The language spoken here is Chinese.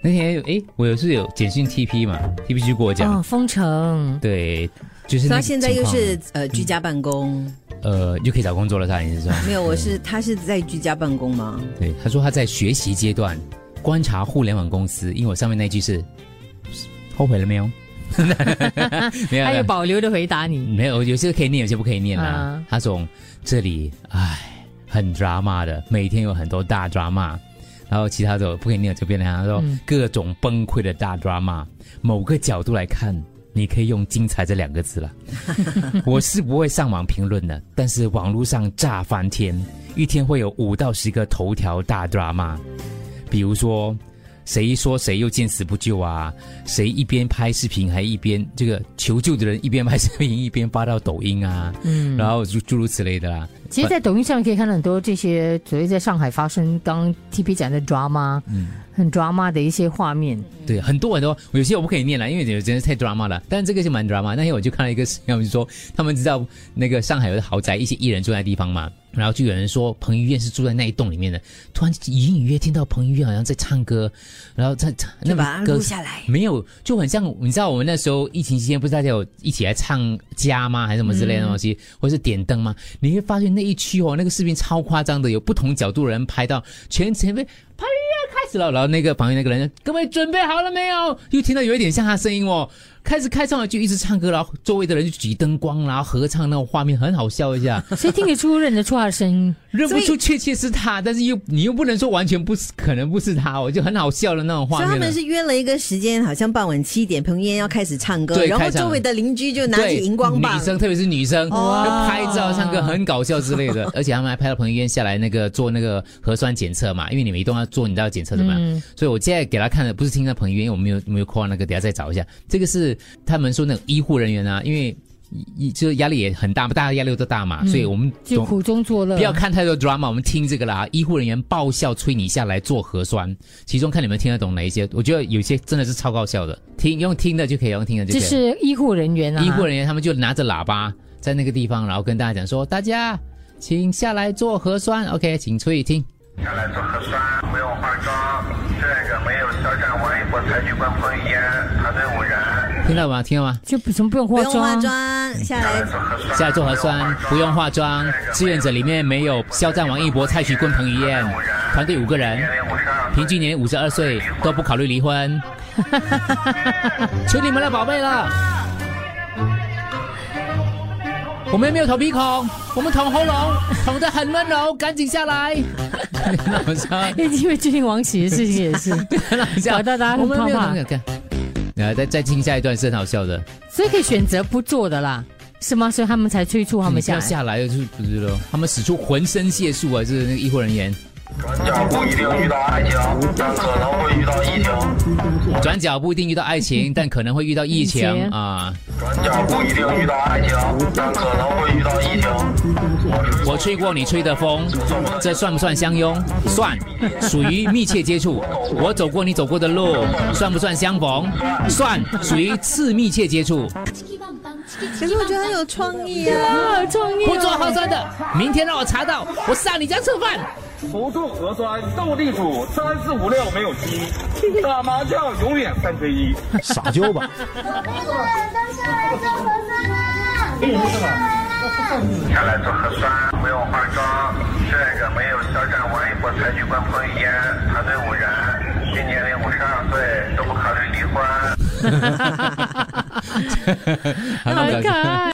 那天有诶，我有是有简讯 TP 嘛，TP 就跟我讲，哦，封城，对，就是那个他现在又是呃居家办公，呃，又可以找工作了，他你知道吗？没有，我是他是在居家办公吗？对，他说他在学习阶段观察互联网公司，因为我上面那句是后悔了没有？没有还有，保留的回答你。没有，有些可以念，有些不可以念啦。啊他从这里，唉，很 drama 的，每天有很多大 drama。然后其他的不可以念，就变成他说、嗯各种崩溃的大 drama。某个角度来看，你可以用“精彩”这两个字了。我是不会上网评论的，但是网络上炸翻天，一天会有五到十个头条大 drama。比如说，谁说谁又见死不救啊？谁一边拍视频还一边这个求救的人一边拍视频一边发到抖音啊，嗯，然后诸诸如此类的啦。其实，在抖音上可以看到很多这些所谓在上海发生，刚刚 TP 讲的 drama，嗯，很 drama 的一些画面。对，很多很多，有些我不可以念了，因为有真的太 drama 了。但这个就蛮 drama。那天我就看到一个新闻，就说他们知道那个上海有的豪宅，一些艺人住在地方嘛，然后就有人说彭于晏是住在那一栋里面的，突然隐隐约约听到彭于晏好像在唱歌，然后在唱就把它歌录下来。没有，就很像你知道我们那时候疫情期间不是大家有一起来唱家吗？还是什么之类的东西，或是点灯吗？你会发现那一区哦，那个视频超夸张的，有不同角度的人拍到，全前面始了，然后那个旁边那个人，各位准备好了没有？又听到有一点像他声音哦。开始开唱了，就一直唱歌，然后周围的人就举灯光，然后合唱那种画面，很好笑一下，谁听得出、认得出他的声音？认不出确切是他，但是又你又不能说完全不是，可能不是他哦，就很好笑的那种画面。所以他们是约了一个时间，好像傍晚七点，彭于晏要开始唱歌，然后周围的邻居就拿起荧光棒女，生特别是女生，哇就拍照、唱歌，很搞笑之类的。而且他们还拍到彭于晏下来那个做那个核酸检测嘛，因为你们一定要做，你都要检测的嘛。嗯所以我现在给他看的不是听他彭于晏，因为我没有没有 call 那个，等下再找一下。这个是他们说那个医护人员啊，因为一就是压力也很大嘛，大家压力都大嘛，所以我们就苦中作乐。不要看太多 drama，我们听这个啦。医护人员爆笑催你下来做核酸，其中看你们听得懂哪一些？我觉得有些真的是超搞笑的，听用听的就可以，用听的就可这。是医护人员啊，医护人员他们就拿着喇叭在那个地方，然后跟大家讲说：“大家请下来做核酸，OK，请注意听。下来做核酸，不用化妆。这个没有肖战、王一博、蔡徐坤、彭于晏，团队五人。听到吗？听到吗？就不怎么不用不化用化妆？下来做核酸，下来做核酸，不用化妆。志愿者里面没有肖战、王一博、蔡徐坤、彭于晏，团队五个人，平均年龄五十二岁，都不考虑离婚。求你们了，宝贝了。我们没有捅鼻孔，我们捅喉咙，捅得很温柔，赶紧下来。很好笑，因为最近王喜的事情也是，搞到大家很怕怕捅，看。然后再再听下一段是很好笑的，所以可以选择不做的啦，是吗？所以他们才催促他们下要来。下来就是不是咯？他们使出浑身解数啊，是那个医护人员。转角不一定遇到爱情，但可能会遇到疫情。转角不一定遇到爱情，但可能会遇到疫情啊！转角不一定遇到爱情，但可能会遇到疫情。我吹过你吹的风，这算不算相拥？算，属于密切接触。我走过你走过的路，算不算相逢？算，属于次密切接触。可是我觉得很有创意啊！啊，创意、不做好酸的，明天让我查到，我上你家吃饭。不做核酸，斗地主三四五六没有七，打麻将永远三缺一。撒娇吧。下来做核酸，不用化妆。这个没有肖战、王一博、蔡徐坤、彭于晏，团队五人，今年龄五十二岁，都不考虑离婚。哈哈哈哈哈好可爱。